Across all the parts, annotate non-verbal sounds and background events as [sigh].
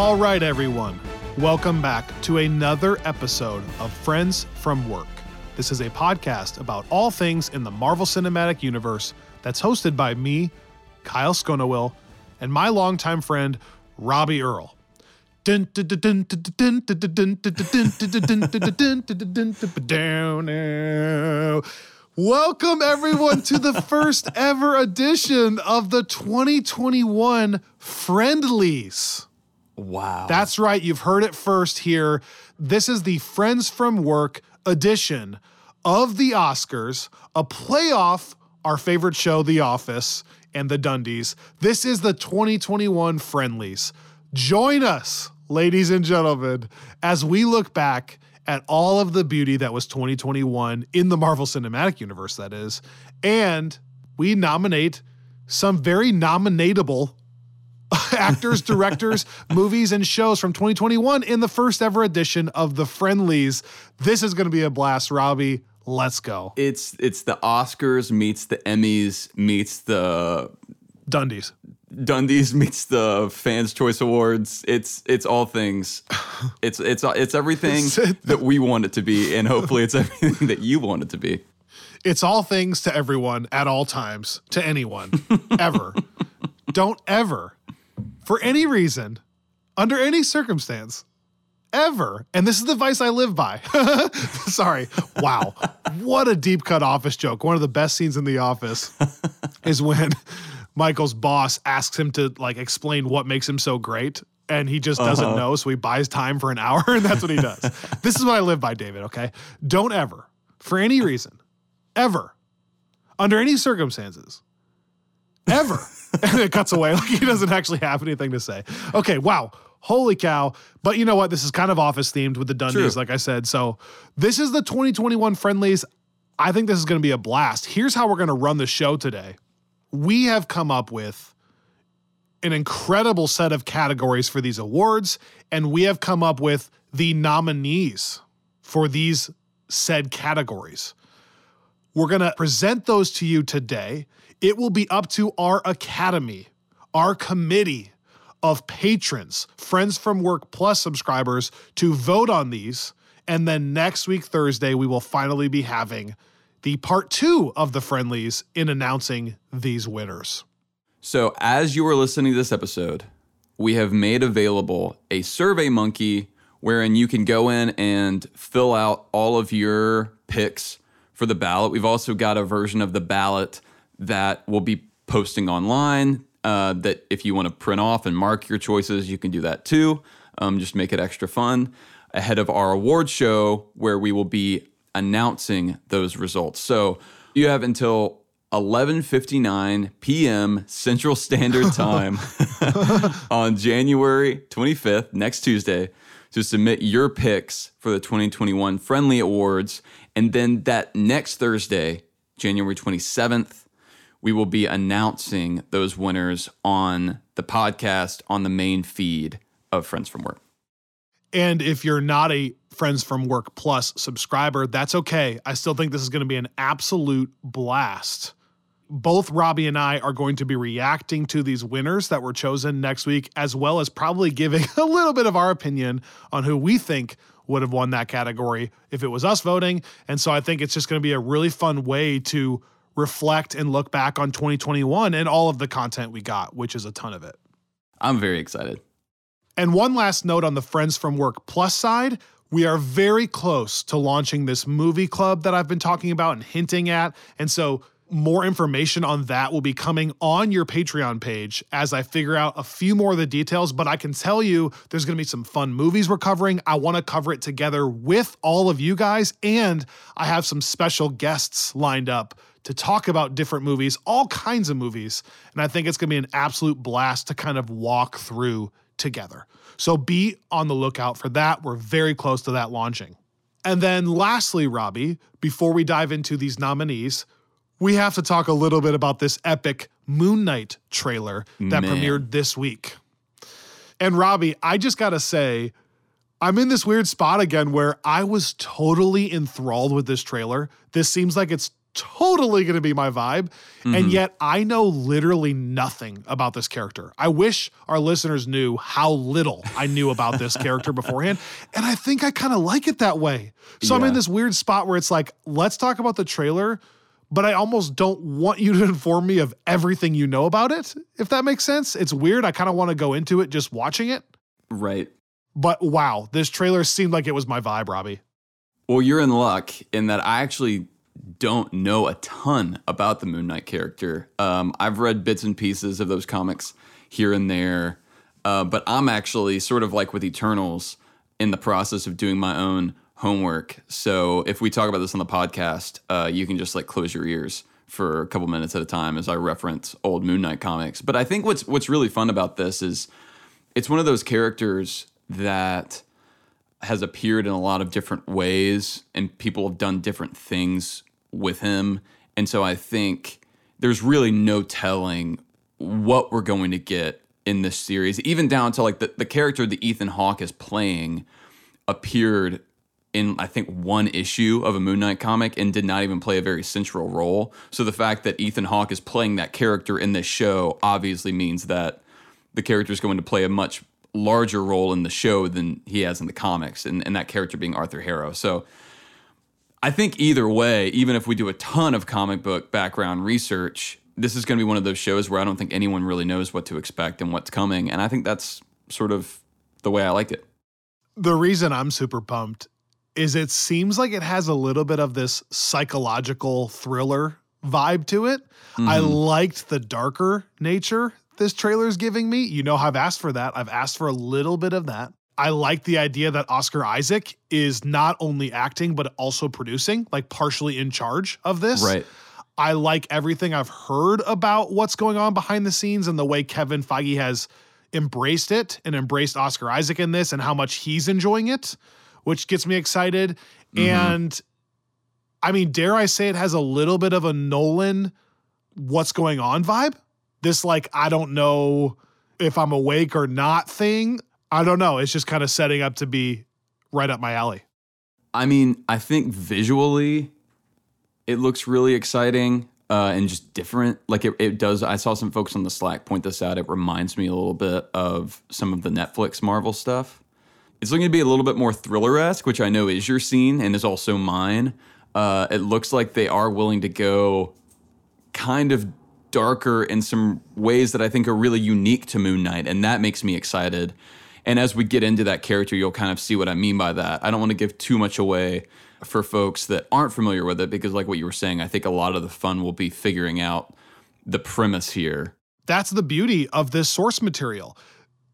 All right, everyone. Welcome back to another episode of Friends from Work. This is a podcast about all things in the Marvel Cinematic Universe that's hosted by me, Kyle Sconowill, and my longtime friend, Robbie Earl. Welcome everyone to the first ever edition of the 2021 Friendlies. Wow. That's right, you've heard it first here. This is the Friends from Work edition of the Oscars, a playoff, our favorite show, The Office, and the Dundies. This is the 2021 Friendlies. Join us, ladies and gentlemen, as we look back at all of the beauty that was 2021 in the Marvel Cinematic Universe, that is, and we nominate some very nominatable [laughs] actors, directors, [laughs] movies, and shows from 2021 in the first ever edition of the Friendlies. This is going to be a blast, Robbie. Let's go. It's it's the Oscars meets the Emmys meets the Dundies. Dundies meets the Fans Choice Awards. It's it's all things. [laughs] It's it's it's everything that we want it to be, and hopefully it's everything that you want it to be. It's all things to everyone at all times, to anyone, ever. Don't ever, for any reason, under any circumstance, ever, and this is the advice I live by. [laughs] Sorry. Wow. What a deep cut office joke. One of the best scenes in The Office [laughs] is when Michael's boss asks him to like explain what makes him so great. And he just doesn't Uh-huh. know, so he buys time for an hour, and that's what he does. [laughs] this is what I live by, David, okay? Don't ever, for any reason, ever, under any circumstances, ever. [laughs] and it cuts away like he doesn't actually have anything to say. Okay, wow. Holy cow. But you know what? This is kind of office themed with the Dundies, True. like I said. So this is the 2021 friendlies. I think this is going to be a blast. Here's how we're going to run the show today. We have come up with an incredible set of categories for these awards, and we have come up with the nominees for these said categories. We're going to present those to you today. It will be up to our academy, our committee of patrons, Friends from Work Plus subscribers to vote on these. And then next week, Thursday, we will finally be having the part two of the friendlies in announcing these winners. So as you are listening to this episode, we have made available a Survey Monkey wherein you can go in and fill out all of your picks for the ballot. We've also got a version of the ballot that we'll be posting online. Uh, that if you want to print off and mark your choices, you can do that too. Um, just make it extra fun ahead of our award show where we will be announcing those results. So you have until 11:59 p.m. Central Standard [laughs] Time [laughs] on January 25th, next Tuesday, to submit your picks for the 2021 Friendly Awards. And then that next Thursday, January 27th, we will be announcing those winners on the podcast on the main feed of Friends from Work. And if you're not a Friends from Work Plus subscriber, that's okay. I still think this is going to be an absolute blast. Both Robbie and I are going to be reacting to these winners that were chosen next week, as well as probably giving [laughs] a little bit of our opinion on who we think would have won that category if it was us voting. And so I think it's just going to be a really fun way to reflect and look back on 2021 and all of the content we got, which is a ton of it. I'm very excited. And one last note on the Friends from Work Plus side. We are very close to launching this movie club that I've been talking about and hinting at. And so, more information on that will be coming on your Patreon page as I figure out a few more of the details. But I can tell you there's going to be some fun movies we're covering. I want to cover it together with all of you guys. And I have some special guests lined up to talk about different movies, all kinds of movies. And I think it's going to be an absolute blast to kind of walk through together. So be on the lookout for that. We're very close to that launching. And then lastly, Robbie, before we dive into these nominees, we have to talk a little bit about this epic Moon Knight trailer that Man. premiered this week. And Robbie, I just got to say, I'm in this weird spot again where I was totally enthralled with this trailer. This seems like it's totally going to be my vibe. Mm-hmm. And yet I know literally nothing about this character. I wish our listeners knew how little I knew about this [laughs] character beforehand. And I think I kind of like it that way. So yeah. I'm in this weird spot where it's like, let's talk about the trailer, but I almost don't want you to [laughs] inform me of everything you know about it, if that makes sense. It's weird. I kind of want to go into it just watching it. Right. But wow, this trailer seemed like it was my vibe, Robbie. Well, you're in luck in that I actually don't know a ton about the Moon Knight character. Um, I've read bits and pieces of those comics here and there, uh, but I'm actually sort of like with Eternals in the process of doing my own homework. So if we talk about this on the podcast, uh, you can just like close your ears for a couple minutes at a time as I reference old Moon Knight comics. But I think what's what's really fun about this is it's one of those characters that has appeared in a lot of different ways and people have done different things with him. And so I think there's really no telling what we're going to get in this series, even down to like the, the character that Ethan Hawke is playing appeared in I think one issue of a Moon Knight comic and did not even play a very central role. So the fact that Ethan Hawke is playing that character in this show obviously means that the character is going to play a much larger role in the show than he has in the comics, and, and that character being Arthur Harrow. So I think either way, even if we do a ton of comic book background research, this is going to be one of those shows where I don't think anyone really knows what to expect and what's coming. And I think that's sort of the way I like it. The reason I'm super pumped is it seems like it has a little bit of this psychological thriller vibe to it. Mm-hmm. I liked the darker nature this trailer is giving me. You know, I've asked for that. I've asked for a little bit of that. I like the idea that Oscar Isaac is not only acting, but also producing, like partially in charge of this. Right. I like everything I've heard about what's going on behind the scenes and the way Kevin Feige has embraced it and embraced Oscar Isaac in this and how much he's enjoying it, which gets me excited. Mm-hmm. And I mean, dare I say it has a little bit of a Nolan what's going on vibe? This, like, I don't know if I'm awake or not thing. I don't know. It's just kind of setting up to be right up my alley. I mean, I think visually it looks really exciting uh, and just different. Like it, it does. I saw some folks on the Slack point this out. It reminds me a little bit of some of the Netflix Marvel stuff. It's looking to be a little bit more thriller esque, which I know is your scene and is also mine. Uh, it looks like they are willing to go kind of darker in some ways that I think are really unique to Moon Knight, and that makes me excited. And as we get into that character, you'll kind of see what I mean by that. I don't want to give too much away for folks that aren't familiar with it because, like what you were saying, I think a lot of the fun will be figuring out the premise here. That's the beauty of this source material.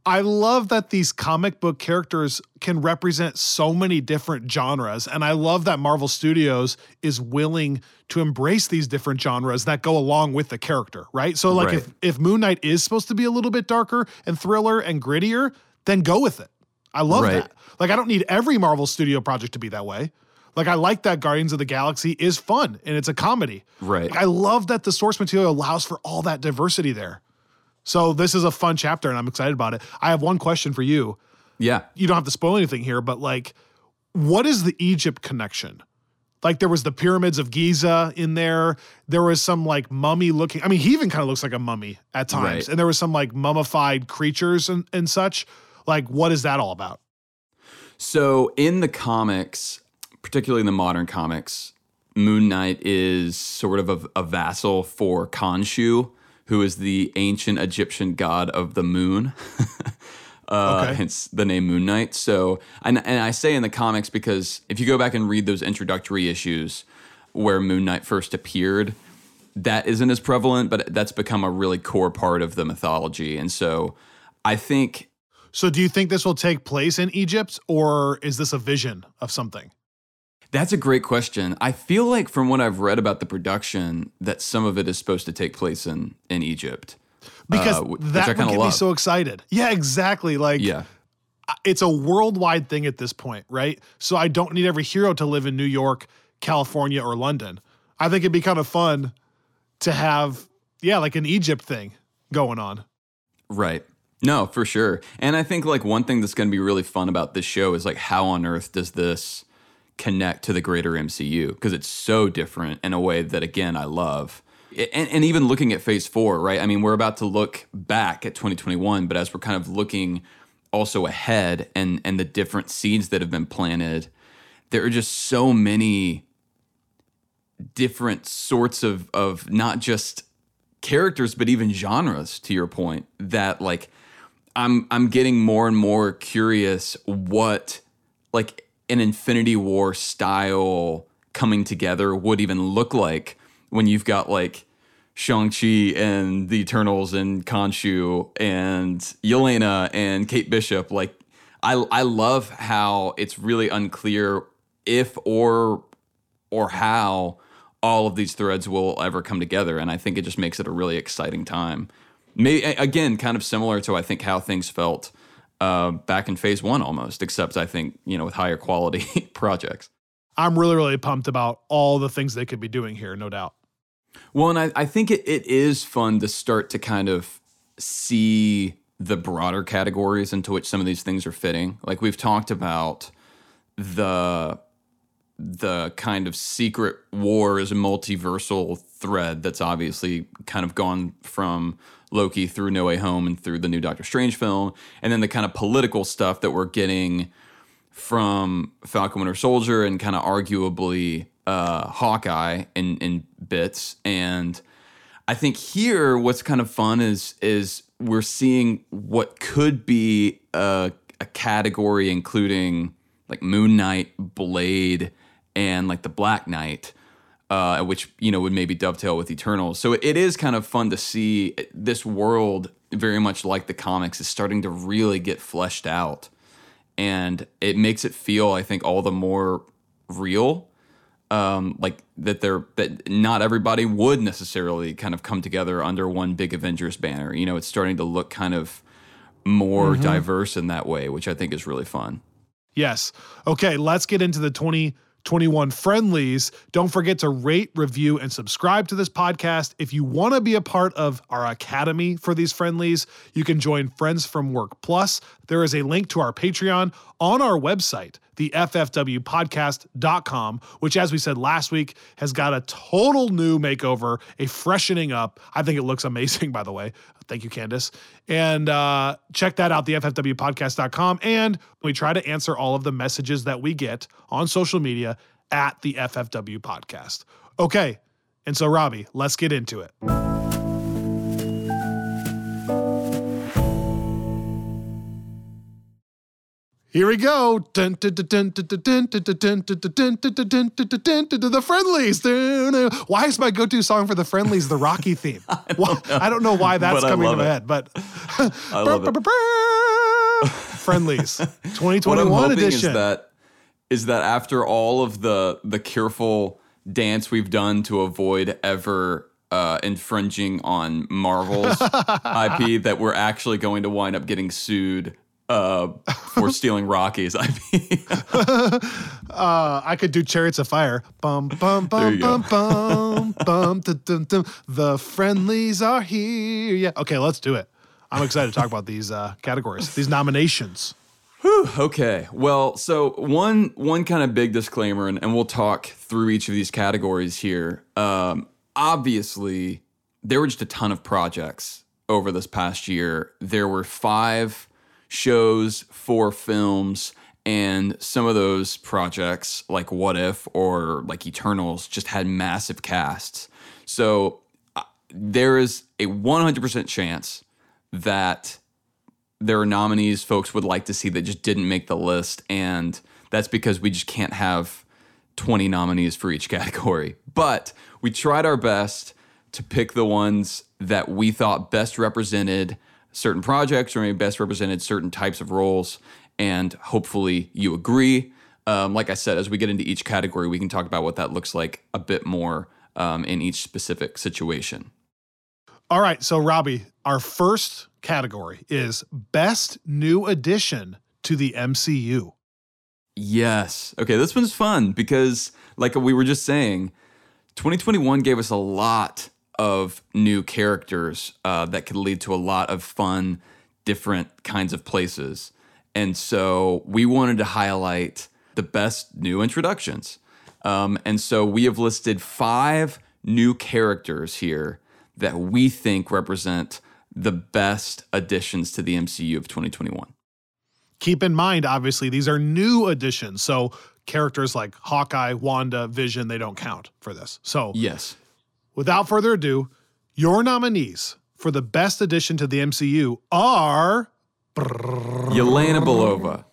I love that these comic book characters can represent so many different genres. And I love that Marvel Studios is willing to embrace these different genres that go along with the character, right? So, like, right. if, if Moon Knight is supposed to be a little bit darker and thriller and grittier, then go with it. I love right. that. Like, I don't need every Marvel Studio project to be that way. Like, I like that Guardians of the Galaxy is fun and it's a comedy. Right. Like, I love that the source material allows for all that diversity there. So this is a fun chapter and I'm excited about it. I have one question for you. Yeah. You don't have to spoil anything here, but like, what is the Egypt connection? Like there was the pyramids of Giza in there. There was some like mummy looking. I mean, he even kind of looks like a mummy at times. Right. And there was some like mummified creatures and, and such. Like, what is that all about? So in the comics, particularly in the modern comics, Moon Knight is sort of a, a vassal for Khonshu, who is the ancient Egyptian god of the moon. [laughs] uh, okay. hence the name Moon Knight. So, and, and I say in the comics because if you go back and read those introductory issues where Moon Knight first appeared, that isn't as prevalent, but that's become a really core part of the mythology. And so I think. So, do you think this will take place in Egypt, or is this a vision of something? That's a great question. I feel like from what I've read about the production that some of it is supposed to take place in in Egypt. Because uh, that would get love. me so excited. Yeah, exactly. Like yeah. it's a worldwide thing at this point, right? So I don't need every hero to live in New York, California, or London. I think it'd be kind of fun to have, yeah, like an Egypt thing going on. Right. No, for sure. And I think like one thing that's going to be really fun about this show is like how on earth does this connect to the greater MCU because it's so different in a way that again I love. And, and even looking at Phase Four, right? I mean, we're about to look back at 2021, but as we're kind of looking also ahead and and the different seeds that have been planted, there are just so many different sorts of of not just characters but even genres to your point that like I'm I'm getting more and more curious what like an Infinity War style coming together would even look like when you've got like Shang-Chi and the Eternals and Khonshu and Yelena and Kate Bishop. Like I I love how it's really unclear if or or how all of these threads will ever come together. And I think it just makes it a really exciting time. May, again, kind of similar to I think how things felt uh, back in phase one almost, except I think, you know, with higher quality [laughs] projects. I'm really, really pumped about all the things they could be doing here, no doubt. Well, and I, I think it, it is fun to start to kind of see the broader categories into which some of these things are fitting. Like we've talked about the the kind of secret war is a multiversal thread that's obviously kind of gone from Loki through No Way Home and through the new Doctor Strange film, and then the kind of political stuff that we're getting from Falcon Winter Soldier and kind of arguably uh, Hawkeye in in bits. And I think here, what's kind of fun is is we're seeing what could be a, a category including like Moon Knight, Blade and like the Black Knight, uh, which you know would maybe dovetail with Eternals. So it is kind of fun to see this world, very much like the comics, is starting to really get fleshed out, and it makes it feel, I think, all the more real. Um, like that they're that not everybody would necessarily kind of come together under one big Avengers banner. You know, it's starting to look kind of more mm-hmm. diverse in that way, which I think is really fun. Yes. Okay, let's get into the 20 21 friendlies. Don't forget to rate, review, and subscribe to this podcast. If you want to be a part of our academy for these friendlies, you can join Friends from Work Plus. There is a link to our Patreon on our website, the FFWpodcast.com, which, as we said last week, has got a total new makeover, a freshening up. I think it looks amazing, [laughs] by the way. Thank you, Candace. And uh, check that out, the FFWpodcast.com. And we try to answer all of the messages that we get on social media at the FFW Podcast. Okay. And so, Robbie, let's get into it. Here we go. The friendlies. Why is my go-to song for the friendlies the Rocky theme? I don't, I don't know why that's coming to my head, but friendlies 2021 edition. Is that is that after all of the the careful dance we've done to avoid ever uh, infringing on Marvel's IP, that we're actually going to wind up getting sued uh, for [laughs] stealing Rocky's IP. [laughs] uh, I could do Chariots of Fire. Bum bum bum bum bum bum. Dum, dum, The friendlies are here. Yeah. Okay, let's do it. I'm excited to talk about these uh, categories, these nominations. Whew, okay. Well, so one one kind of big disclaimer, and, and we'll talk through each of these categories here. Um, obviously, there were just a ton of projects over this past year. There were five shows, for films, and some of those projects, like What If or like Eternals, just had massive casts. So uh, there is a 100% chance that there are nominees folks would like to see that just didn't make the list. And that's because we just can't have 20 nominees for each [laughs] category. But we tried our best to pick the ones that we thought best represented certain projects or maybe best represented certain types of roles. And hopefully you agree. Um, like I said, as we get into each category, we can talk about what that looks like a bit more um, in each specific situation. All right. So, Robbie, our first category is Best New Addition to the MCU. Yes. Okay. This one's fun because, like we were just saying, 2021 gave us a lot of new characters uh, that could lead to a lot of fun, different kinds of places. And so we wanted to highlight the best new introductions. Um, and so we have listed five new characters here that we think represent the best additions to the MCU of 2021. Keep in mind, obviously, these are new additions. So characters like Hawkeye, Wanda, Vision, they don't count for this. So, yes. Without further ado, your nominees for the best addition to the MCU are Yelena Belova.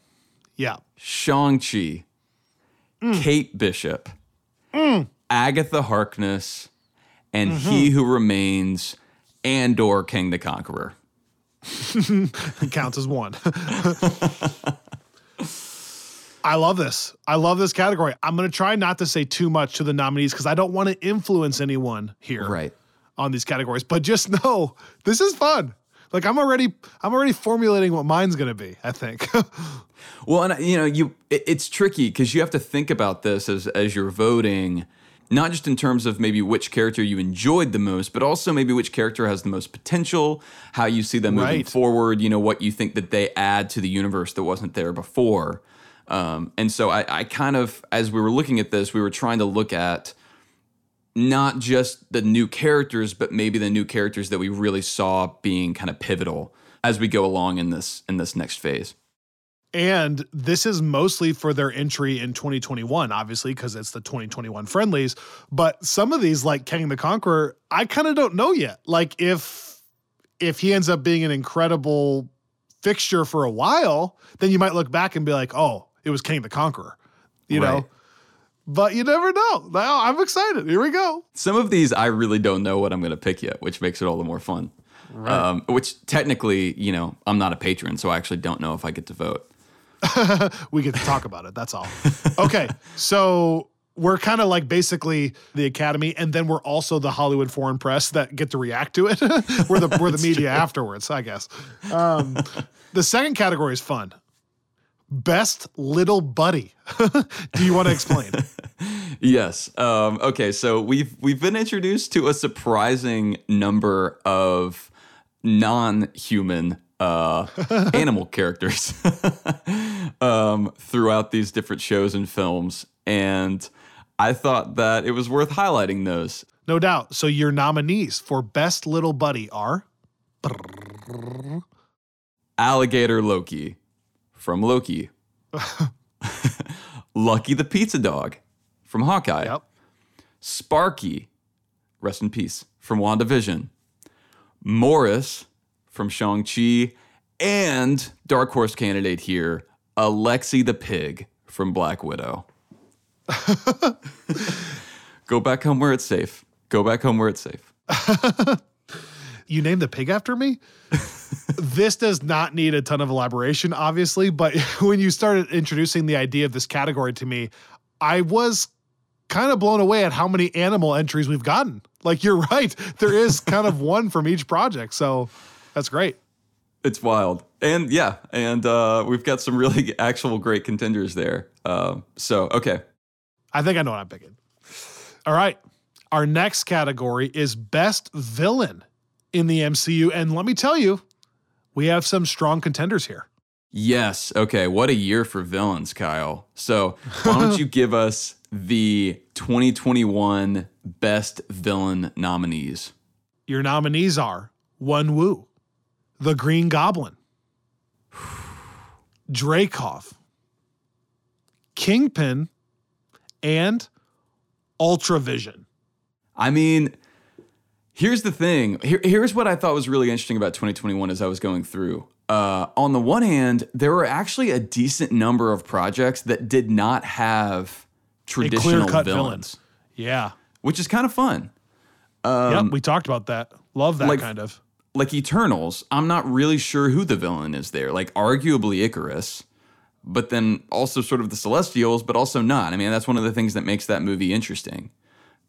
Yeah. Shang-Chi. Mm. Kate Bishop. Mm. Agatha Harkness. And mm-hmm. He Who Remains. Andor Kang the Conqueror. [laughs] counts as one. [laughs] I love this. I love this category. I'm going to try not to say too much to the nominees because I don't want to influence anyone here right. on these categories. But just [laughs] know this is fun. Like I'm already, I'm already formulating what mine's going to be. I think. [laughs] well, and you know, you it, it's tricky because you have to think about this as as you're voting not just in terms of maybe which character you enjoyed the most, but also maybe which character has the most potential, how you see them moving right. forward, you know, what you think that they add to the universe that wasn't there before. Um, and so I, I kind of, as we were looking at this, we were trying to look at not just the new characters, but maybe the new characters that we really saw being kind of pivotal as we go along in this in this next phase. And this is mostly for their entry in 2021, obviously, because it's the 2021 friendlies. But some of these, like Kang the Conqueror, I kind of don't know yet. Like if if he ends up being an incredible fixture for a while, then you might look back and be like, oh, it was Kang the Conqueror, you right. know? But you never know. I'm excited. Here we go. Some of these I really don't know what I'm going to pick yet, which makes it all the more fun. Right. Um, which technically, you know, I'm not a patron, so I actually don't know if I get to vote. [laughs] we get to talk about it. That's all. Okay. [laughs] So we're kind of like basically the academy and then we're also the hollywood foreign press that get to react to it [laughs] we're the we're the media true. afterwards i guess um, the second category is fun best little buddy [laughs] do you want to explain [laughs] yes um, okay so we've we've been introduced to a surprising number of non-human uh, [laughs] animal characters um, throughout these different shows and films. And I thought that it was worth highlighting those. No doubt. So your nominees for Best Little Buddy are Alligator Loki from Loki, [laughs] Lucky the Pizza Dog from Hawkeye, yep. Sparky, rest in peace, from WandaVision, Morris from Shang-Chi, and dark horse candidate here, Alexi the Pig from Black Widow. [laughs] Go back home where it's safe. Go back home where it's safe. [laughs] you named the pig after me? This does not need a ton of elaboration, obviously, but [laughs] when you started introducing the idea of this category to me, I was kind of blown away at how many animal entries we've gotten. Like, you're [laughs] right. There is kind of one from each project. So that's great. It's wild. And yeah, and uh, we've got some really [laughs] actual great contenders there. Uh, so, okay. I think I know what I'm picking. All right. Our next category is Best Villain in the MCU. And let me tell you, we have some strong contenders here. Yes. Okay. What a year for villains, Kyle. So, why don't you [laughs] give us the 2021 Best Villain nominees? Your nominees are Wenwu, the Green Goblin, [sighs] Dreykov, Kingpin, and Ultron Vision. I mean, here's the thing. Here, here's what I thought was really interesting about 2021 as I was going through. Uh, on the one hand, there were actually a decent number of projects that did not have traditional villains. villains. Yeah. Which is kind of fun. Um, yep, we talked about that. Love that like, kind of like Eternals, I'm not really sure who the villain is there. Like, arguably Icarus, but then also sort of the Celestials, but also not. I mean, that's one of the things that makes that movie interesting.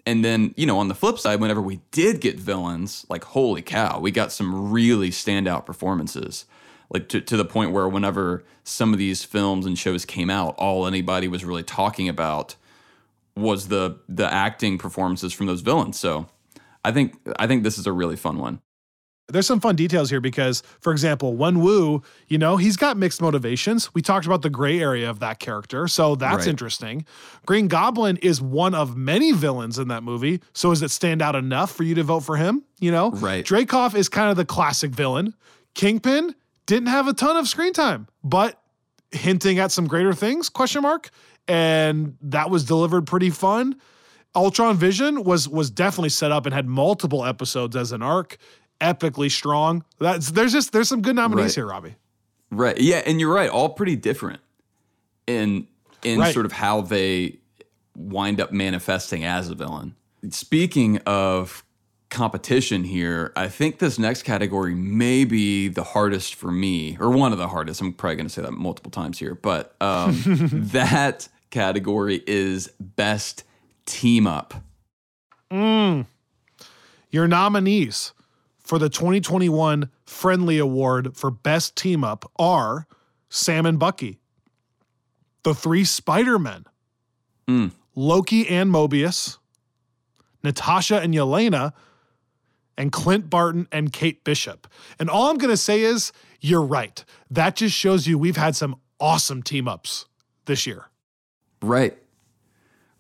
And then, you know, on the flip side, whenever we did get villains, like, holy cow, we got some really standout performances. Like, to, to the point where whenever some of these films and shows came out, all anybody was really talking about was the the acting performances from those villains. So I think I think this is a really fun one. There's some fun details here because, for example, Wen Wu, you know, he's got mixed motivations. We talked about the gray area of that character, so that's Right. interesting. Green Goblin is one of many villains in that movie, so does it stand out enough for you to vote for him? You know, Right. Dreykov is kind of the classic villain. Kingpin didn't have a ton of screen time, but hinting at some greater things? Question mark. And that was delivered pretty fun. Ultron Vision was was definitely set up and had multiple episodes as an arc, epically strong. That's there's just there's some good nominees Right. here, Robbie. Right. Yeah, and you're right. All pretty different in in Right. sort of how they wind up manifesting as a villain. Speaking of competition here, I think this next category may be the hardest for me, or one of the hardest. I'm probably going to say that multiple times here, but um, [laughs] that category is best team up. Mm. Your nominees for the 2021 Friendly Award for Best Team Up are Sam and Bucky, the three Spider-Men, Mm. Loki and Mobius, Natasha and Yelena, and Clint Barton and Kate Bishop. And all I'm going to say is, you're right. That just shows you we've had some awesome team ups this year. Right.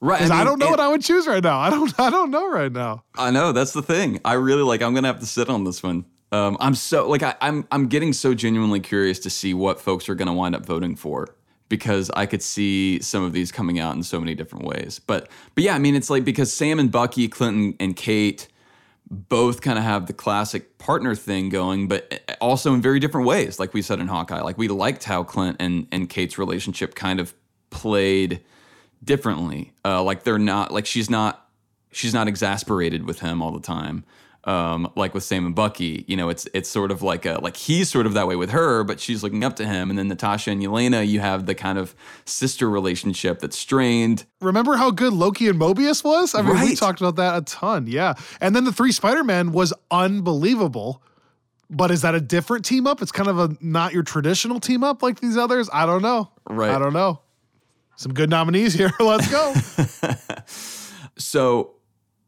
Right. Because I, mean, don't know and- what I would choose right now. [laughs] I don't. I don't know right now. I know that's the thing. I really like. I'm gonna have to sit on this one. Um, I'm so like I, I'm I'm getting so genuinely curious to see what folks are gonna wind up voting for because I could see some of these coming out in so many different ways. But but yeah, I mean it's like because Sam and Bucky, Clinton and Kate both kind of have the classic partner thing going, but also in very different ways. Like we said in Hawkeye, like we liked how Clint and and Kate's relationship kind of played differently. Uh, like they're not like she's not she's not exasperated with him all the time. Um, like with Sam and Bucky, you know, it's it's sort of like a like he's sort of that way with her, but she's looking up to him. And then Natasha and Yelena, you have the kind of sister relationship that's strained. Remember how good Loki and Mobius was? I mean, we talked about that a ton. Yeah. And then the three Spider-Man was unbelievable. But is that a different team up? It's kind of a not your traditional team up like these others. I don't know. Right. I don't know. Some good nominees here. [laughs] Let's go. [laughs] So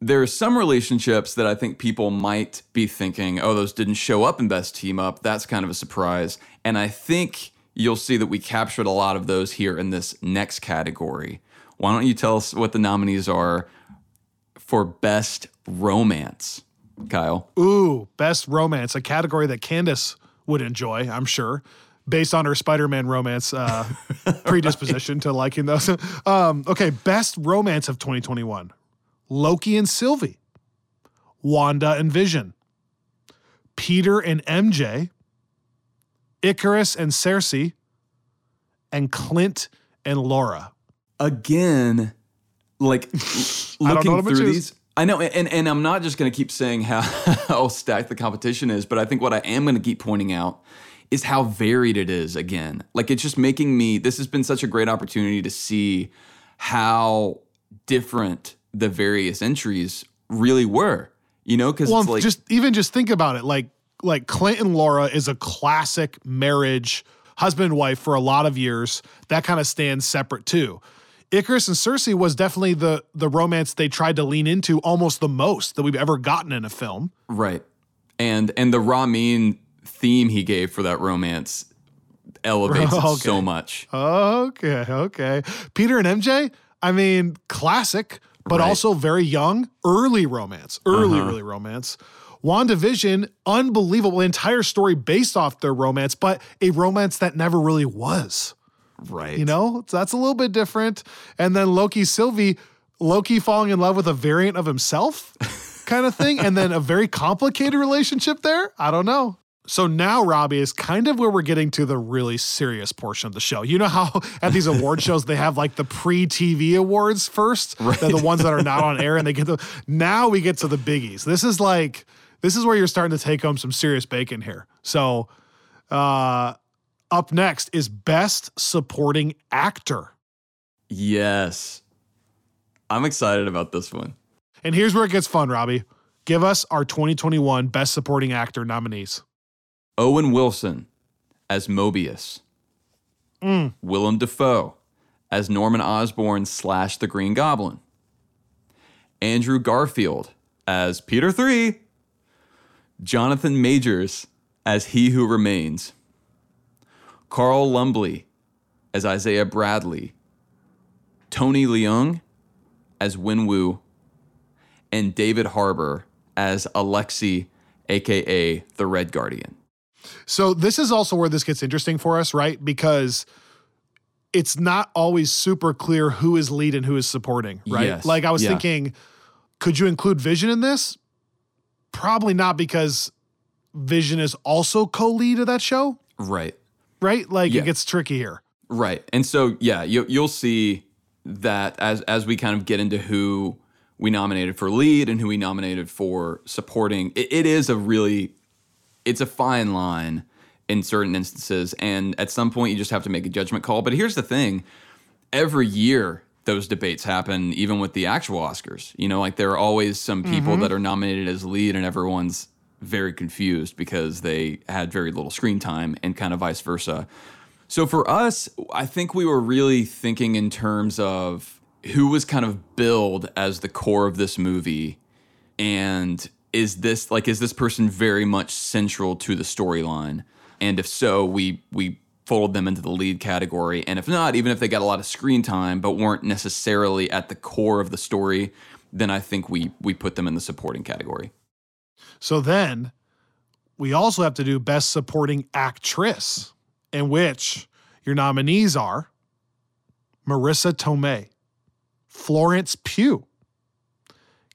there are some relationships that I think people might be thinking, oh, those didn't show up in Best Team Up. That's kind of a surprise. And I think you'll see that we captured a lot of those here in this next category. Why don't you tell us what the nominees are for Best Romance, Kyle? Ooh, best romance, a category that Candace would enjoy, I'm sure, based on her Spider-Man romance uh, [laughs] predisposition to liking those. Um, okay, best romance of 2021: Loki and Sylvie, Wanda and Vision, Peter and MJ, Icarus and Cersei, and Clint and Laura. again, like [laughs] I don't know looking what I'm gonna through these. I know, and, and I'm not just going to keep saying how, [laughs] how stacked the competition is, but I think what I am going to keep pointing out is how varied it is again. Like it's just making me, this has been such a great opportunity to see how different the various entries really were, you know? Because Well, it's like, just even just think about it. Like like Clinton Laura is a classic marriage, husband and wife for a lot of years. That kind of stands separate too. Icarus and Cersei was definitely the the romance they tried to lean into almost the most that we've ever gotten in a film. right. And, and the Ramin theme he gave for that romance elevates it [laughs] so much. Okay, okay. Peter and MJ, I mean, classic, but Right. also very young, early romance, early, Uh-huh. early romance. WandaVision, unbelievable entire story based off their romance, but a romance that never really was. Right. You know, so that's a little bit different. And then Loki Sylvie, Loki falling in love with a variant of himself [laughs] kind of thing. and then a very complicated relationship there. I don't know. So now, Robbie, is kind of where we're getting to the really serious portion of the show. You know how [laughs] at these award shows they have like the pre-TV awards first? They're the ones that are not on air and they get the now we get to the biggies. This is like this is where you're starting to take home some serious bacon here. So uh up next is best supporting actor. Yes. I'm excited about this one. And here's where it gets fun, Robbie. Give us our 2021 best supporting actor nominees. Owen Wilson as Mobius. Mm. Willem Dafoe as Norman Osborn slash the Green Goblin. Andrew Garfield as Peter 3. Jonathan Majors as He Who Remains, Carl Lumbly as Isaiah Bradley, Tony Leung as Wenwu, and David Harbour as Alexi, aka the Red Guardian. So this is also where this gets interesting for us, right? Because it's not always super clear who is lead and who is supporting, right? Yes. Like I was Yeah. thinking, could you include Vision in this? Probably not because Vision is also co-lead of that show, Right. right? Like Yeah. it gets tricky here. Right. And so yeah, you you'll see that as as we kind of get into who we nominated for lead and who we nominated for supporting, it, it is a really it's a fine line in certain instances and at some point you just have to make a judgment call. But here's the thing, every year those debates happen even with the actual Oscars. You know, like there are always some people mm-hmm. that are nominated as lead and everyone's very confused because they had very little screen time and kind of vice versa. So for us, I think we were really thinking in terms of who was kind of billed as the core of this movie and is this like is this person very much central to the storyline? And if so, we we fold them into the lead category. And if not, even if they got a lot of screen time but weren't necessarily at the core of the story, then I think we we put them in the supporting category. So then we also have to do best supporting actress, in which your nominees are Marisa Tomei, Florence Pugh,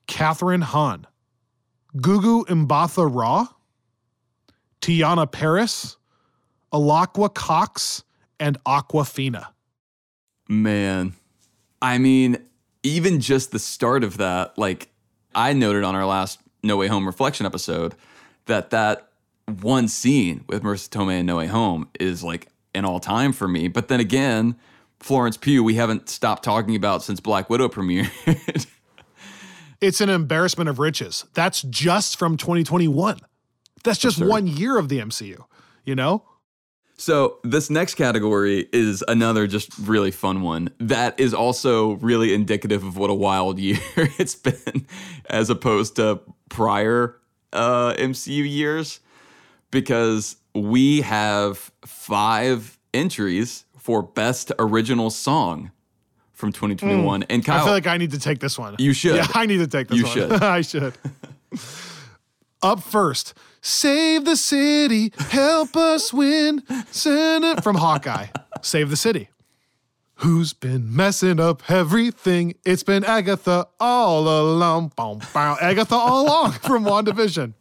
Kathryn Hahn, Gugu Mbatha Raw, Teyonah Parris, Alaqua Cox, and Awkwafina. Man, I mean, even just the start of that, like I noted on our last No Way Home reflection episode, that that one scene with Marisa Tomei and No Way Home is like an all time for me. But then again, Florence Pugh, we haven't stopped talking about since Black Widow premiered. [laughs] It's an embarrassment of riches. That's just from 2021. That's just sure. one year of the MCU, you know? So this next category is another just really fun one that is also really indicative of what a wild [laughs] year it's been as opposed to prior uh, MCU years because we have five entries for best original song from 2021 mm. and Kyle I feel like I need to take this one. You should. Yeah, I need to take this You one. You should. [laughs] I should. Up first, save the city, help us win. Send it from Hawkeye. Save the city. Who's been messing up everything? It's been Agatha all along. Boom, bow. Agatha all along from WandaVision.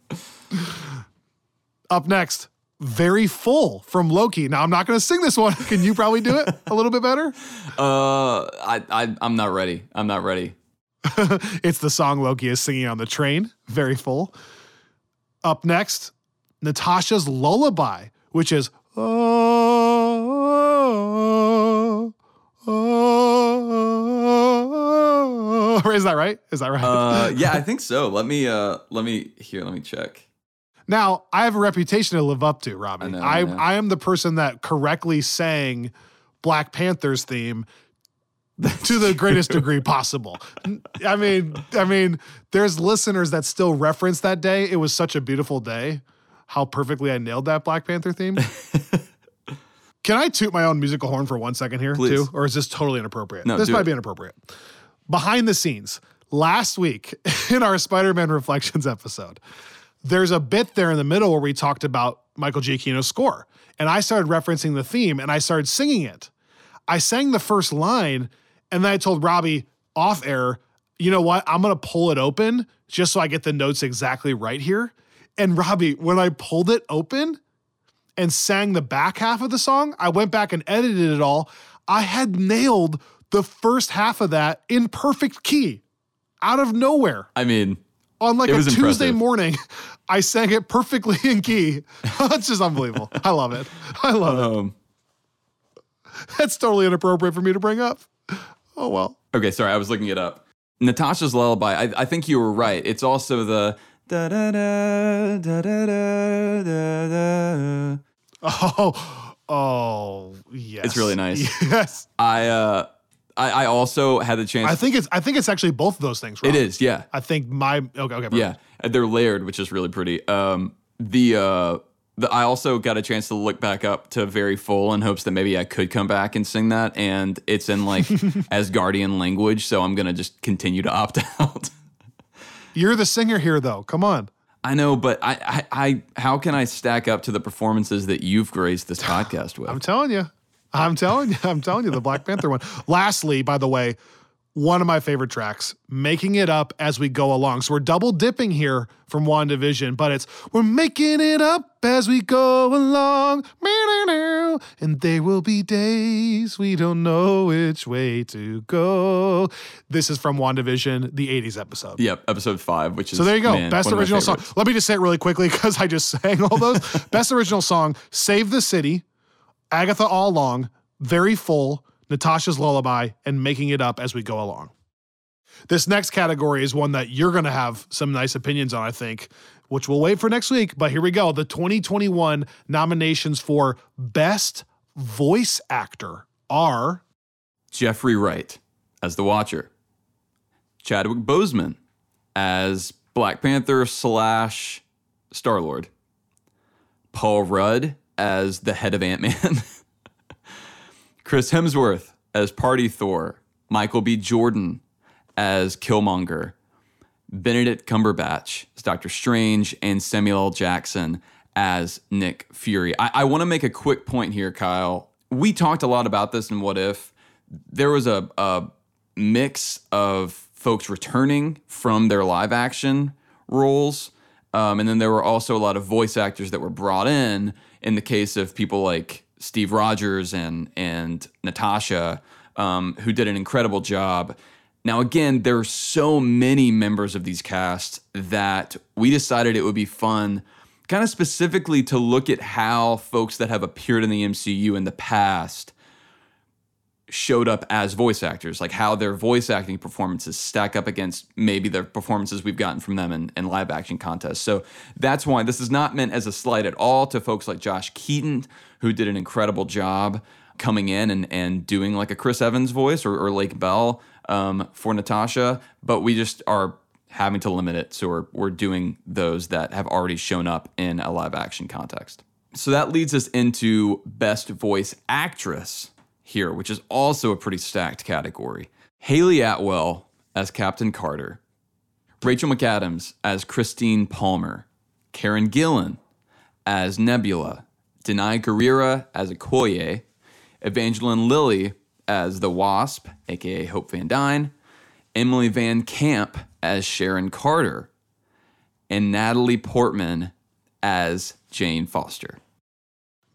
Up next, very full from Loki. Now I'm not going to sing this one. [laughs] Can you probably do it a little bit better? uh I, I I'm not ready I'm not ready [laughs] it's the song Loki is singing on the train, very full. Up next, Natasha's Lullaby, which is oh, oh, oh. Is that right? Is that right? uh yeah I [laughs] think so let me uh let me here let me check now, I have a reputation to live up to, Robbie. I know, I, I know. I am the person that correctly sang Black Panther's theme [laughs] to the greatest degree possible. I mean, I mean, there's listeners that still reference that day. It was such a beautiful day. How perfectly I nailed that Black Panther theme. [laughs] Can I toot my own musical horn for one second here, Please. too? Or is this totally inappropriate? No, this might it. be inappropriate. Behind the scenes, last week [laughs] in our Spider Man Reflections episode, there's a bit there in the middle where we talked about Michael Giacchino's score. And I started referencing the theme and I started singing it. I sang the first line and then I told Robbie off air, you know what? I'm going to pull it open just so I get the notes exactly right here. And Robbie, when I pulled it open and sang the back half of the song, I went back and edited it all. I had nailed the first half of that in perfect key out of nowhere I mean on like a Tuesday morning, I sang it perfectly in key. [laughs] That's just unbelievable. I love it. I love um, it. That's totally inappropriate for me to bring up. Oh well. Okay, sorry. I was looking it up. Natasha's lullaby. I, I think you were right. It's also the da da da da da da da. da. [laughs] Oh, oh yes. It's really nice. [laughs] Yes. I uh I, I also had the chance. I think it's I think it's actually both of those things. Rob. it is, yeah, I think my okay okay yeah. They're layered, which is really pretty. Um, the uh, the I also got a chance to look back up to very full in hopes that maybe I could come back and sing that, and it's in like [laughs] Asgardian language, so I'm gonna just continue to opt [laughs] out. You're the singer here though. Come on. I know, but I, I, I, how can I stack up to the performances that you've graced this [sighs] podcast with? I'm telling you. I'm telling you. [laughs] I'm telling you the Black Panther one. Lastly, by the way, one of my favorite tracks, making it up as we go along. So we're double dipping here from WandaVision, but it's we're making it up as we go along. [laughs] And there will be days we don't know which way to go. This is from WandaVision, the 80s episode. Yep, episode five, which is So there you go. man, Best one of my original song. Let me just say it really quickly because I just sang all those. [laughs] Best original song, Save the City, Agatha All Along, Very Full, Natasha's Lullaby, and Making It Up as we go along. This next category is one that you're going to have some nice opinions on, I think, which we'll wait for next week. But here we go. The 2021 nominations for Best Voice Actor are Jeffrey Wright as the Watcher, Chadwick Boseman as Black Panther slash Star Lord, Paul Rudd as the head of Ant Man, [laughs] Chris Hemsworth as Party Thor, Michael B. Jordan as Killmonger, Benedict Cumberbatch as Doctor Strange, and Samuel L. Jackson as Nick Fury. I, I want to make a quick point here, Kyle. We talked a lot about this in What If. There was a, a mix of folks returning from their live action roles. Um, and then there were also a lot of voice actors that were brought in. In the case of people like Steve Rogers and and Natasha, um, who did an incredible job. Now, again, there are so many members of these casts that we decided it would be fun, kind of specifically to look at how folks that have appeared in the MCU in the past showed up as voice actors, like how their voice acting performances stack up against maybe the performances we've gotten from them in, in live action contests. So that's why this is not meant as a slight at all to folks like Josh Keaton, who did an incredible job coming in and, and doing like a Chris Evans voice or, or Lake Bell um, for Natasha, but we just are having to limit it. So we're, we're doing those that have already shown up in a live action context. So that leads us into Best Voice Actress here, which is also a pretty stacked category. Hayley Atwell as Captain Carter, Rachel McAdams as Christine Palmer, Karen Gillan as Nebula, Danai Gurira as Okoye, Evangeline Lilly as the Wasp, aka Hope Van Dyne, Emily Van Camp as Sharon Carter, and Natalie Portman as Jane Foster.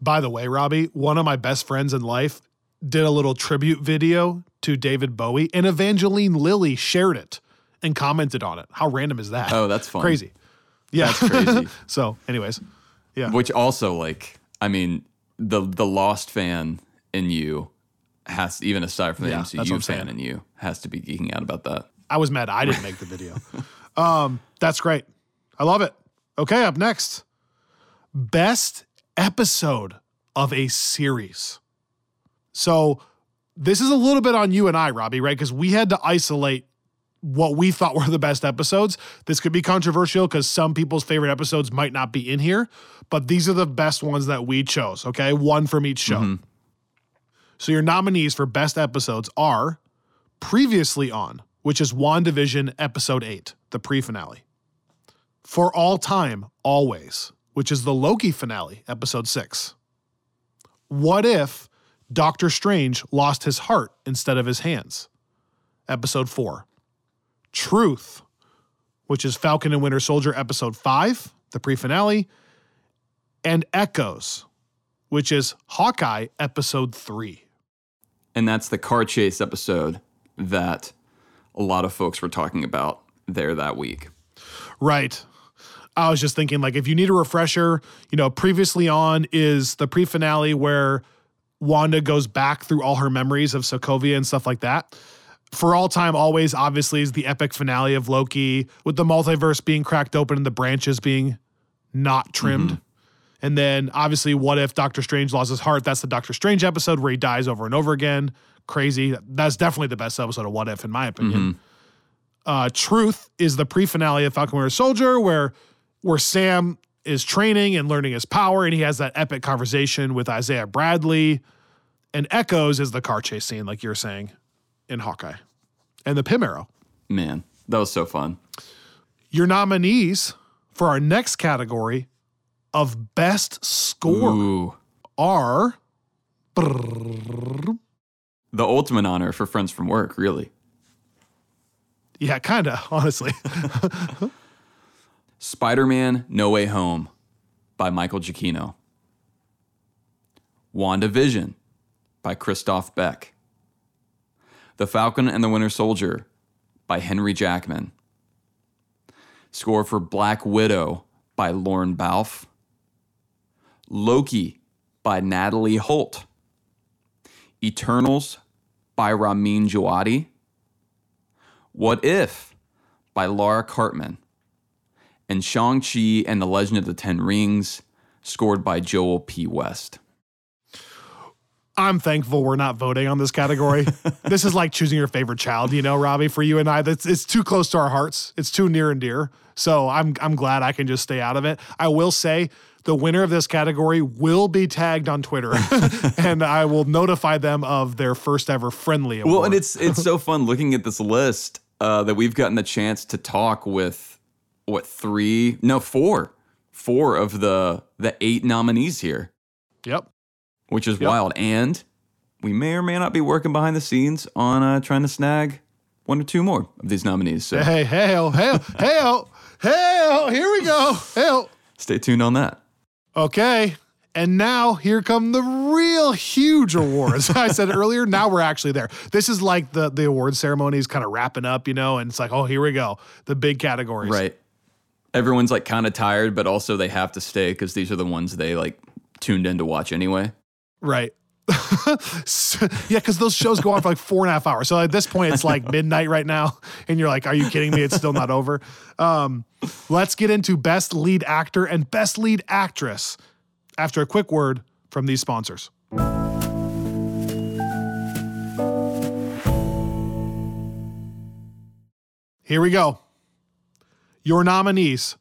By the way, Robbie, one of my best friends in life did a little tribute video to David Bowie, and Evangeline Lilly shared it and commented on it. How random is that? Oh, that's fun. crazy. Yeah. That's crazy. [laughs] so, anyways, yeah. Which also, like, I mean, the the Lost fan in you has, even aside from the Yeah, that's what I'm MCU fan in you, has to be geeking out about that. I was mad I didn't make the video. [laughs] um, that's great. I love it. Okay, up next. Best episode of a series. So this is a little bit on you and I, Robbie, right? Because we had to isolate what we thought were the best episodes. This could be controversial because some people's favorite episodes might not be in here, but these are the best ones that we chose, okay? One from each show. Mm-hmm. So your nominees for best episodes are Previously On, which is WandaVision episode 8, the pre-finale. For All Time, Always, which is the Loki finale, episode 6. What if Doctor Strange lost his heart instead of his hands? Episode 4. Truth, which is Falcon and Winter Soldier episode 5, the pre-finale, and Echoes, which is Hawkeye episode 3. And that's the car chase episode that a lot of folks were talking about there that week. Right. I was just thinking, like, if you need a refresher, you know, previously on is the pre finale where Wanda goes back through all her memories of Sokovia and stuff like that. For all time, always, obviously, is the epic finale of Loki with the multiverse being cracked open and the branches being not trimmed. And then, obviously, what if Doctor Strange lost his heart? That's the Doctor Strange episode where he dies over and over again. crazy. That's definitely the best episode of What If, in my opinion. Mm-hmm. Uh, Truth is the pre-finale of Falcon Winter Soldier, where where Sam is training and learning his power, and he has that epic conversation with Isaiah Bradley. And Echoes is the car chase scene, like you're saying, in Hawkeye, and the Pym arrow. Man, that was so fun. Your nominees for our next category of best score Ooh. are The ultimate honor for friends from work, really. yeah, kind of honestly. [laughs] Spider Man No Way Home by Michael Giacchino. WandaVision by Christophe Beck. The Falcon and the Winter Soldier by Henry Jackman. Score for Black Widow by Lorne Balfe. Loki by Natalie Holt. Eternals by Ramin Djawadi. What If by Laura Karpman and Shang-Chi and the Legend of the Ten Rings, scored by Joel P. West. I'm thankful we're not voting on this category. [laughs] this is like choosing your favorite child, you know, Robbie, for you and I. That's it's too close to our hearts. It's too near and dear. So I'm I'm glad I can just stay out of it. I will say the winner of this category will be tagged on Twitter [laughs] [laughs] and I will notify them of their first ever friendly award. Well, and it's it's so fun looking at this list uh, that we've gotten the chance to talk with what three? No, four, four of the the eight nominees here, Yep. which is Yep. wild. And we may or may not be working behind the scenes on uh, trying to snag one or two more of these nominees. So Hey, hey, hey, hey, oh, hey, oh, here we go. Hey, oh. stay tuned on that. Okay. And now here come the real huge awards. [laughs] I said earlier, now we're actually there. This is like the the award ceremony is kind of wrapping up, you know, and it's like, oh, here we go. The big categories. Right. Everyone's like kind of tired, but also they have to stay because these are the ones they like tuned in to watch anyway. Right. [laughs] So- yeah, because those shows go on for like four and a half hours. So at this point, it's like midnight right now, and you're like, "Are you kidding me? It's still not over." Um, let's get into best lead actor and best lead actress after a quick word from these sponsors. Here we go. Your nominees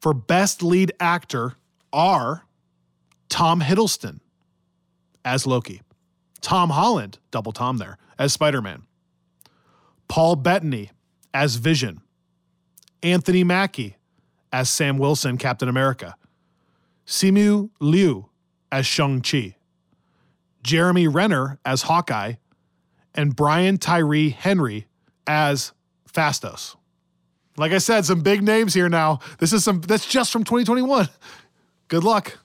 for best lead actor are Tom Hiddleston as Loki, Tom Holland, double Tom there, as Spider Man, Paul Bettany as Vision, Anthony Mackie as Sam Wilson, Captain America, Simu Liu as Shang-Chi, Jeremy Renner as Hawkeye, and Brian Tyree Henry as Phastos. Like I said, some big names here now. This is some that's just from 2021. Good luck.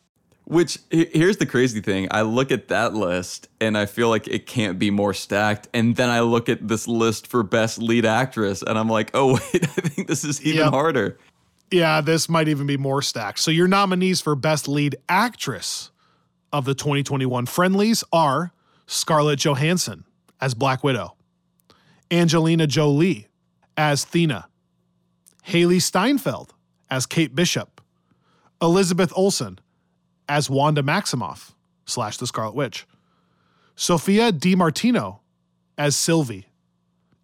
Which here's the crazy thing. I look at that list and I feel like it can't be more stacked. And then I look at this list for best lead actress and I'm like, oh [laughs] wait, I think this is even Yep. harder. Yeah, this might even be more stacked. So your nominees for Best Lead Actress of the 2021 Friendlies are Scarlett Johansson as Black Widow, Angelina Jolie as Thena, Hailee Steinfeld as Kate Bishop, Elizabeth Olsen as Wanda Maximoff slash the Scarlet Witch, Sophia DiMartino as Sylvie,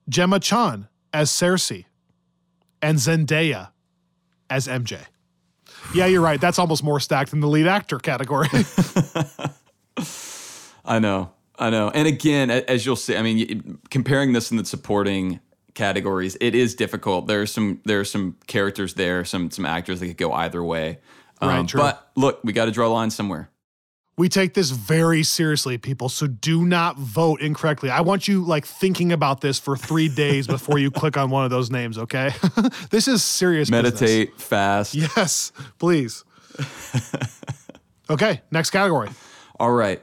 Gemma Chan as Sersi, and Zendaya as MJ. Yeah, you're right. That's almost more stacked than the lead actor category. [laughs] I know. I know. And again, as you'll see, I mean, comparing this in the supporting categories, it is difficult. There's some there's some characters there, some some actors that could go either way. Um, Right, true. But look, we got to draw a line somewhere. we take this very seriously, people. So do not vote incorrectly. I want you like thinking about this for three [laughs] days before you click on one of those names. Okay, [laughs] this is serious. business. Meditate, fast. [laughs] Yes, please. okay, next category. All right.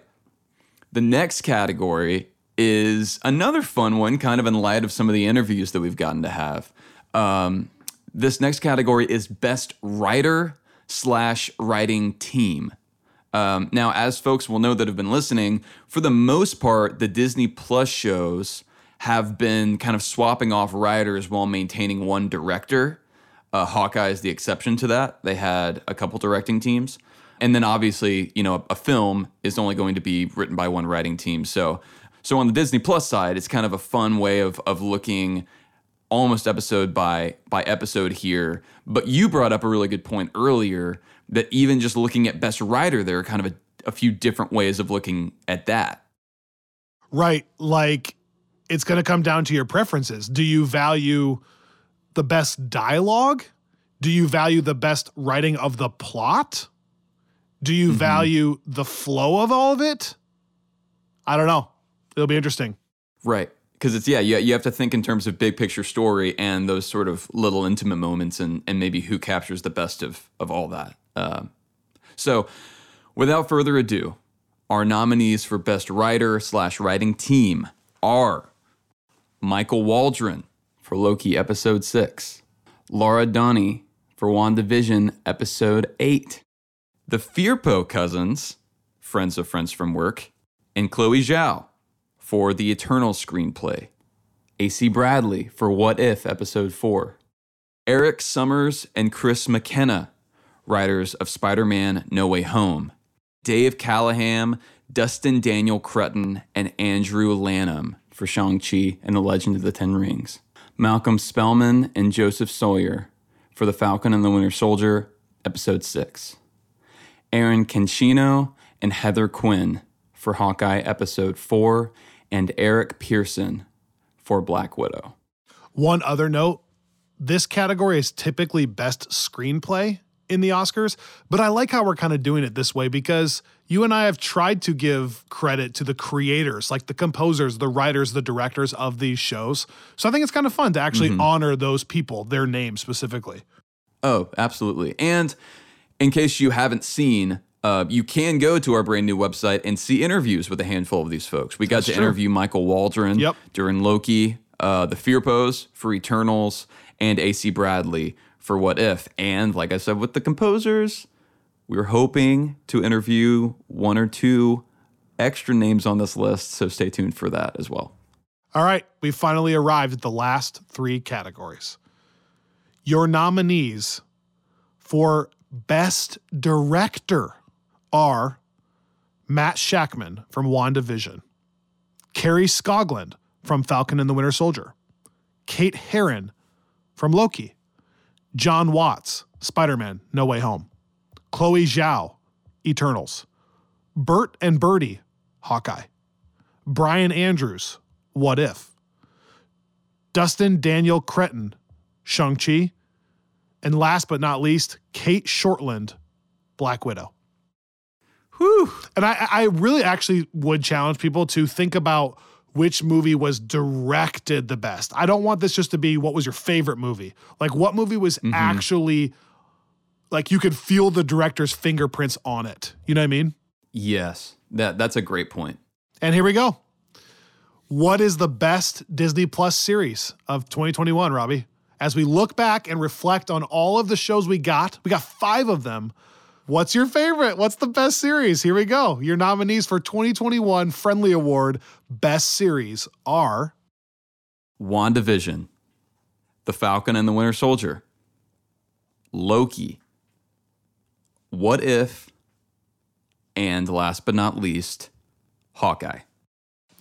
The next category is another fun one, kind of in light of some of the interviews that we've gotten to have. Um, this next category is best writer slash writing team. Um, now, as folks will know that have been listening, for the most part, the Disney Plus shows have been kind of swapping off writers while maintaining one director. Uh, Hawkeye is the exception to that. They had a couple directing teams. And then obviously, you know, a, a film is only going to be written by one writing team. So So on the Disney Plus side, it's kind of a fun way of of looking almost episode by by episode here. But you brought up a really good point earlier that even just looking at best writer, there are kind of a, a few different ways of looking at that. Right. Like it's going to come down to your preferences. Do you value the best dialogue? Do you value the best writing of the plot? Do you mm-hmm. value the flow of all of it? I don't know. It'll be interesting. Right. Because it's, yeah, you, you have to think in terms of big picture story and those sort of little intimate moments and, and maybe who captures the best of, of all that. Um, so, without further ado, our nominees for Best Writer slash Writing Team are Michael Waldron for Loki Episode 6, Laura Donney for WandaVision Episode 8, the Firpo Cousins, Friends of Friends from Work, and Chloe Zhao for the Eternal screenplay, AC Bradley for What If Episode 4, Erik Sommers and Chris McKenna, writers of Spider Man No Way Home, Dave Callaham, Destin Daniel Cretton, and Andrew Lanham for Shang-Chi and the Legend of the Ten Rings, Malcolm Spellman and Josef Sawyer for The Falcon and the Winter Soldier, Episode 6, Erin Cancino and Heather Quinn for Hawkeye Episode 4, and Eric Pearson for Black Widow. One other note this category is typically best screenplay in the Oscars, but I like how we're kind of doing it this way because you and I have tried to give credit to the creators, like the composers, the writers, the directors of these shows. So I think it's kind of fun to actually mm-hmm. honor those people, their names specifically. Oh, absolutely. And in case you haven't seen, uh, you can go to our brand new website and see interviews with a handful of these folks. We got to true. interview Michael Waldron Yep. during Loki, uh, The Firpos for Eternals, and AC Bradley for What If. And like I said with the composers, we were hoping to interview one or two extra names on this list. So stay tuned for that as well. All right, we finally arrived at the last three categories. Your nominees for Best Director are Matt Shakman from WandaVision, Kari Skogland from Falcon and the Winter Soldier, Kate Herron from Loki, John Watts, Spider Man No Way Home, Chloe Zhao, Eternals, Bert and Bertie, Hawkeye, Bryan Andrews, What If, Destin Daniel Cretton, Shang-Chi, and last but not least, Cate Shortland, Black Widow. Whew. And I, I really actually would challenge people to think about which movie was directed the best. I don't want this just to be what was your favorite movie. Like what movie was mm-hmm. actually like you could feel the director's fingerprints on it. You know what I mean? Yes, that that's a great point. And here we go. What is the best Disney Plus series of 2021, Robbie? As we look back and reflect on all of the shows we got, we got five of them. What's your favorite? What's the best series? Here we go. Your nominees for 2021 Friendly Award Best Series are WandaVision, The Falcon and the Winter Soldier, Loki, What If, and last but not least, Hawkeye.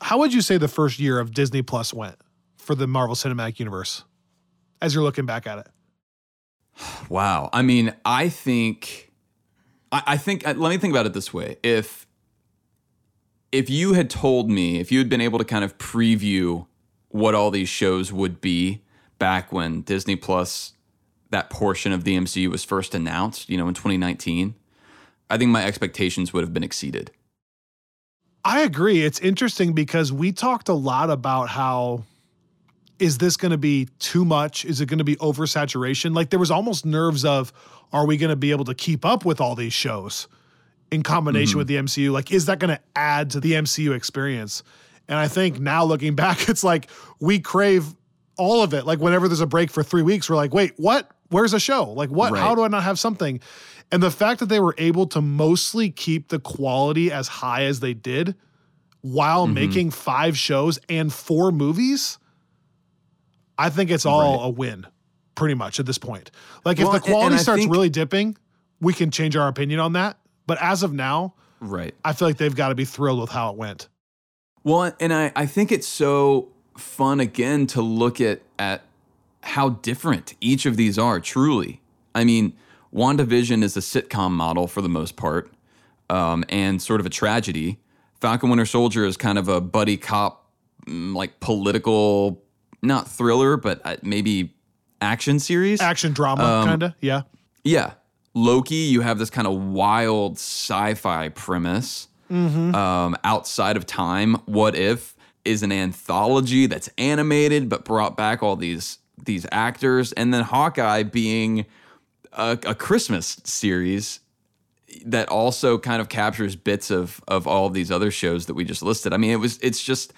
How would you say the first year of Disney Plus went for the Marvel Cinematic Universe as you're looking back at it? Wow. I mean, I think, I, I think. uh, Let me think about it this way: if if you had told me, if you had been able to kind of preview what all these shows would be back when Disney Plus, that portion of the MCU was first announced, you know, in 2019, I think my expectations would have been exceeded. I agree. It's interesting because we talked a lot about how is this going to be too much? Is it going to be oversaturation? Like there was almost nerves of are we going to be able to keep up with all these shows in combination with the MCU? Like is that going to add to the MCU experience? And I think now looking [laughs] back it's like we crave all of it. Like whenever there's a break for 3 weeks we're like, "Wait, what? Where's a show? Like what? Right. How do I not have something?" And the fact that they were able to mostly keep the quality as high as they did while Mm-hmm. making five shows and four movies, I think it's all Right. a win, pretty much at this point. Like if the quality starts think- really dipping, we can change our opinion on that. But as of now, Right. I feel like they've got to be thrilled with how it went. Well, and I, I think it's so fun again to look at at how different each of these are truly. I mean, WandaVision is a sitcom model for the most part, um, and sort of a tragedy. Falcon Winter Soldier is kind of a buddy cop, mm, like political, not thriller, but uh, maybe action series. Action drama, Um, kind of. Yeah. Yeah. Loki, you have this kind of wild sci fi premise um, outside of time. What if is an anthology that's animated but brought back all these these actors, and then Hawkeye being a, a Christmas series that also kind of captures bits of of all of these other shows that we just listed. I mean, it was it's just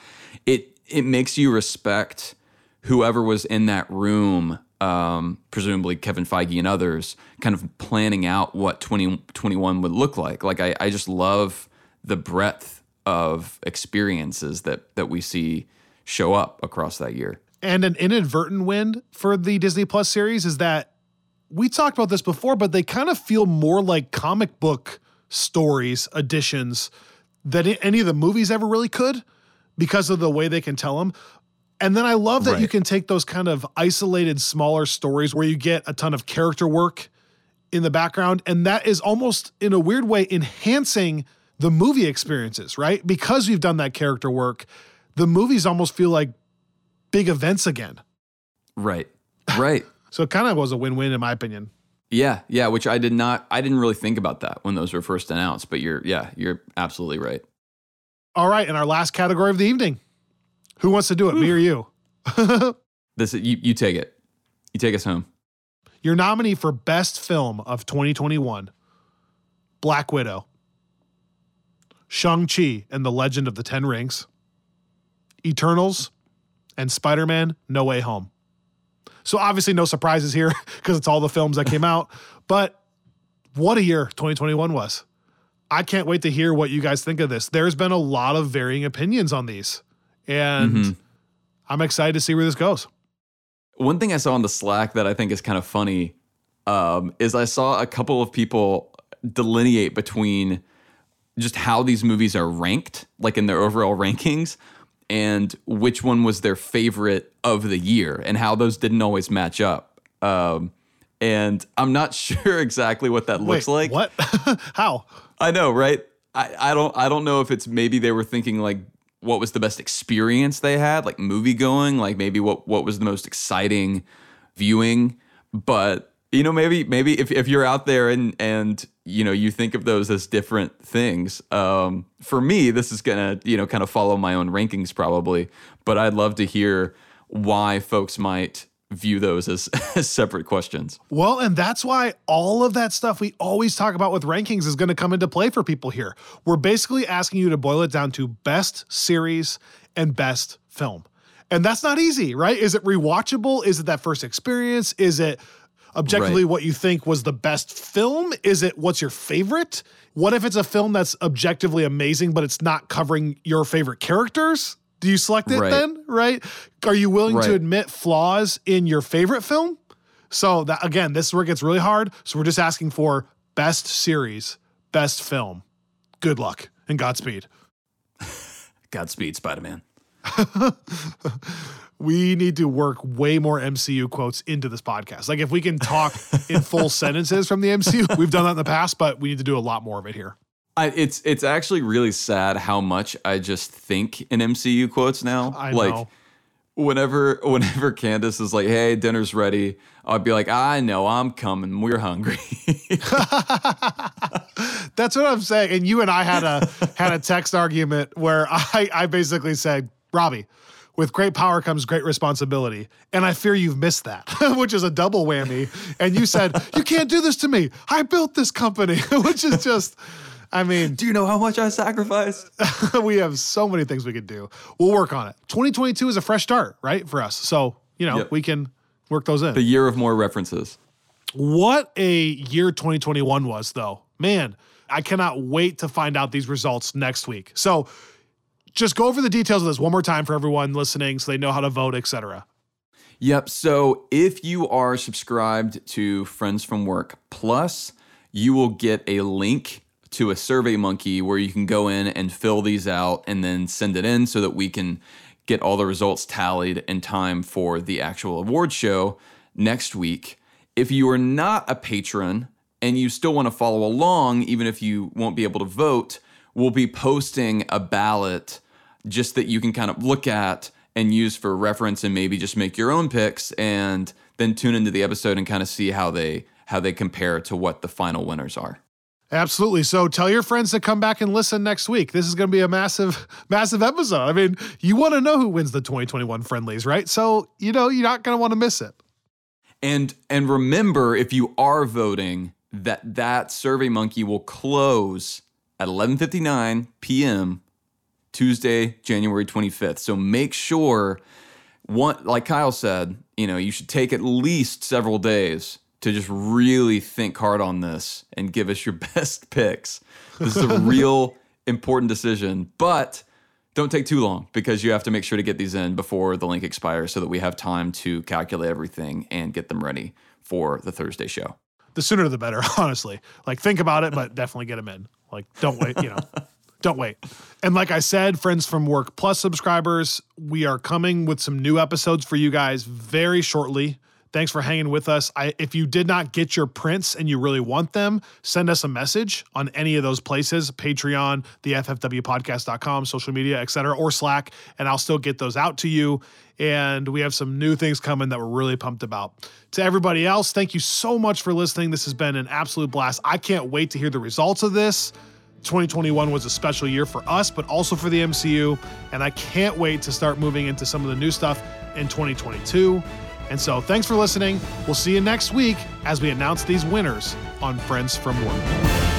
it it makes you respect whoever was in that room, um, presumably Kevin Feige and others, kind of planning out what 2021 would look like. Like I, I just love the breadth of experiences that that we see show up across that year. And an inadvertent win for the Disney Plus series is that we talked about this before, but they kind of feel more like comic book stories, editions than any of the movies ever really could because of the way they can tell them. And then I love that you can take those kind of isolated, smaller stories where you get a ton of character work in the background. And that is almost, in a weird way, enhancing the movie experiences, right? Because we've done that character work, the movies almost feel like big events again. Right. Right. [laughs] So it kind of was a win-win in my opinion. yeah, yeah, which I did not I didn't really think about that when those were first announced, but you're yeah, you're absolutely right. All right, and our last category of the evening. Who wants to do it, me or you? [laughs] This you you take it. You take us home. Your nominee for best film of 2021. Black Widow. Shang-Chi and the Legend of the Ten Rings. Eternals and Spider-Man No Way Home. So obviously no surprises here [laughs] because it's all the films that came out, but what a year 2021 was. I can't wait to hear what you guys think of this. There's been a lot of varying opinions on these, and Mhm. I'm excited to see where this goes. One thing I saw on the Slack that I think is kind of funny um, is I saw a couple of people delineate between just how these movies are ranked, like in their overall [laughs] rankings, and which one was their favorite of the year, and how those didn't always match up. Um, and I'm not [laughs] sure exactly what that looks Wait, like. What? [laughs] How? I know, right? I, I don't I don't know if it's maybe they were thinking like what was the best experience they had, like movie going, like maybe what what was the most exciting viewing. But you know, maybe maybe if, if you're out there and and you know you think of those as different things. Um, for me, this is gonna you know kind of follow my own rankings probably. But I'd love to hear why folks might view those as, [laughs] as separate questions. Well, and that's why all of that stuff we always talk about with rankings is going to come into play for people here. We're basically asking you to boil it down to best series and best film. And that's not easy, right? Is it rewatchable? Is it that first experience? Is it objectively Right. what you think was the best film? Is it what's your favorite? What if it's a film that's objectively amazing, but it's not covering your favorite characters? Do you select it Right. then, right? Are you willing to admit flaws in your favorite film? So that again, this is where it gets really hard. So we're just asking for best series, best film. Good luck and Godspeed. Godspeed, Spider Man. [laughs] We need to work way more MCU quotes into this podcast. Like if we can talk in full [laughs] sentences from the MCU, we've done that in the past, but we need to do a lot more of it here. I, it's it's actually really sad how much I just think in MCU quotes now. I like know. whenever [laughs] whenever Candace is like, "Hey, dinner's ready," I'd be like, "I know, I'm coming. We're hungry." [laughs] That's what I'm saying. And you and I had a had a text argument where I I basically said, Robbie, with great power comes great responsibility. And I fear you've missed that, [laughs] which is a double whammy. And you said, You can't do this to me. I built this company, which is just I mean, Do you know how much I sacrificed? [laughs] we have so many things we could do. We'll work on it. 2022 is a fresh start, right? For us. So, you know, Yep. we can work those in. The year of more references. What a year 2021 was, though. Man, I cannot wait to find out these results next week. So just go over the details of this one more time for everyone listening so they know how to vote, etc. Yep. So if you are subscribed to Friends from Work Plus, you will get a link to a survey monkey where you can go in and fill these out and then send it in so that we can get all the results tallied in time for the actual award show next week. If you are not a patron and you still want to follow along, even if you won't be able to vote, we'll be posting a ballot just that you can kind of look at and use for reference and maybe just make your own picks and then tune into the episode and kind of see how they how they compare to what the final winners are. Absolutely. So tell your friends to come back and listen next week. This is going to be a massive, [laughs] massive episode. I mean, you want to know who wins the 2021 friendlies, right? So, you know, you're not going to want to miss it. And and remember if you are voting that that survey monkey will close at 11:59 p.m. Tuesday, January 25th. So make sure one like Kyle said, you know, you should take at least several days to just really think hard on this and give us your [laughs] best picks. This is a real [laughs] important decision, but don't take too long because you have to make sure to get these in before the link expires so that we have time to calculate everything and get them ready for the Thursday show. The sooner the better, [laughs] honestly. Like think about it, but definitely get them in. Like don't wait, you know. don't wait. And like I said, friends from work plus subscribers, we are coming with some new episodes for you guys very shortly. Thanks for hanging with us. I, if you did not get your prints and you really want them, send us a message on any of those places Patreon, the FFWpodcast.com, social media, etc., or Slack, and I'll still get those out to you. And we have some new things coming that we're really pumped about. To everybody else, thank you so much for listening. This has been an absolute blast. I can't wait to hear the results of this. 2021 was a special year for us, but also for the MCU. And I can't wait to start moving into some of the new stuff in 2022. And so thanks for listening. We'll see you next week as we announce these winners on Friends from Work.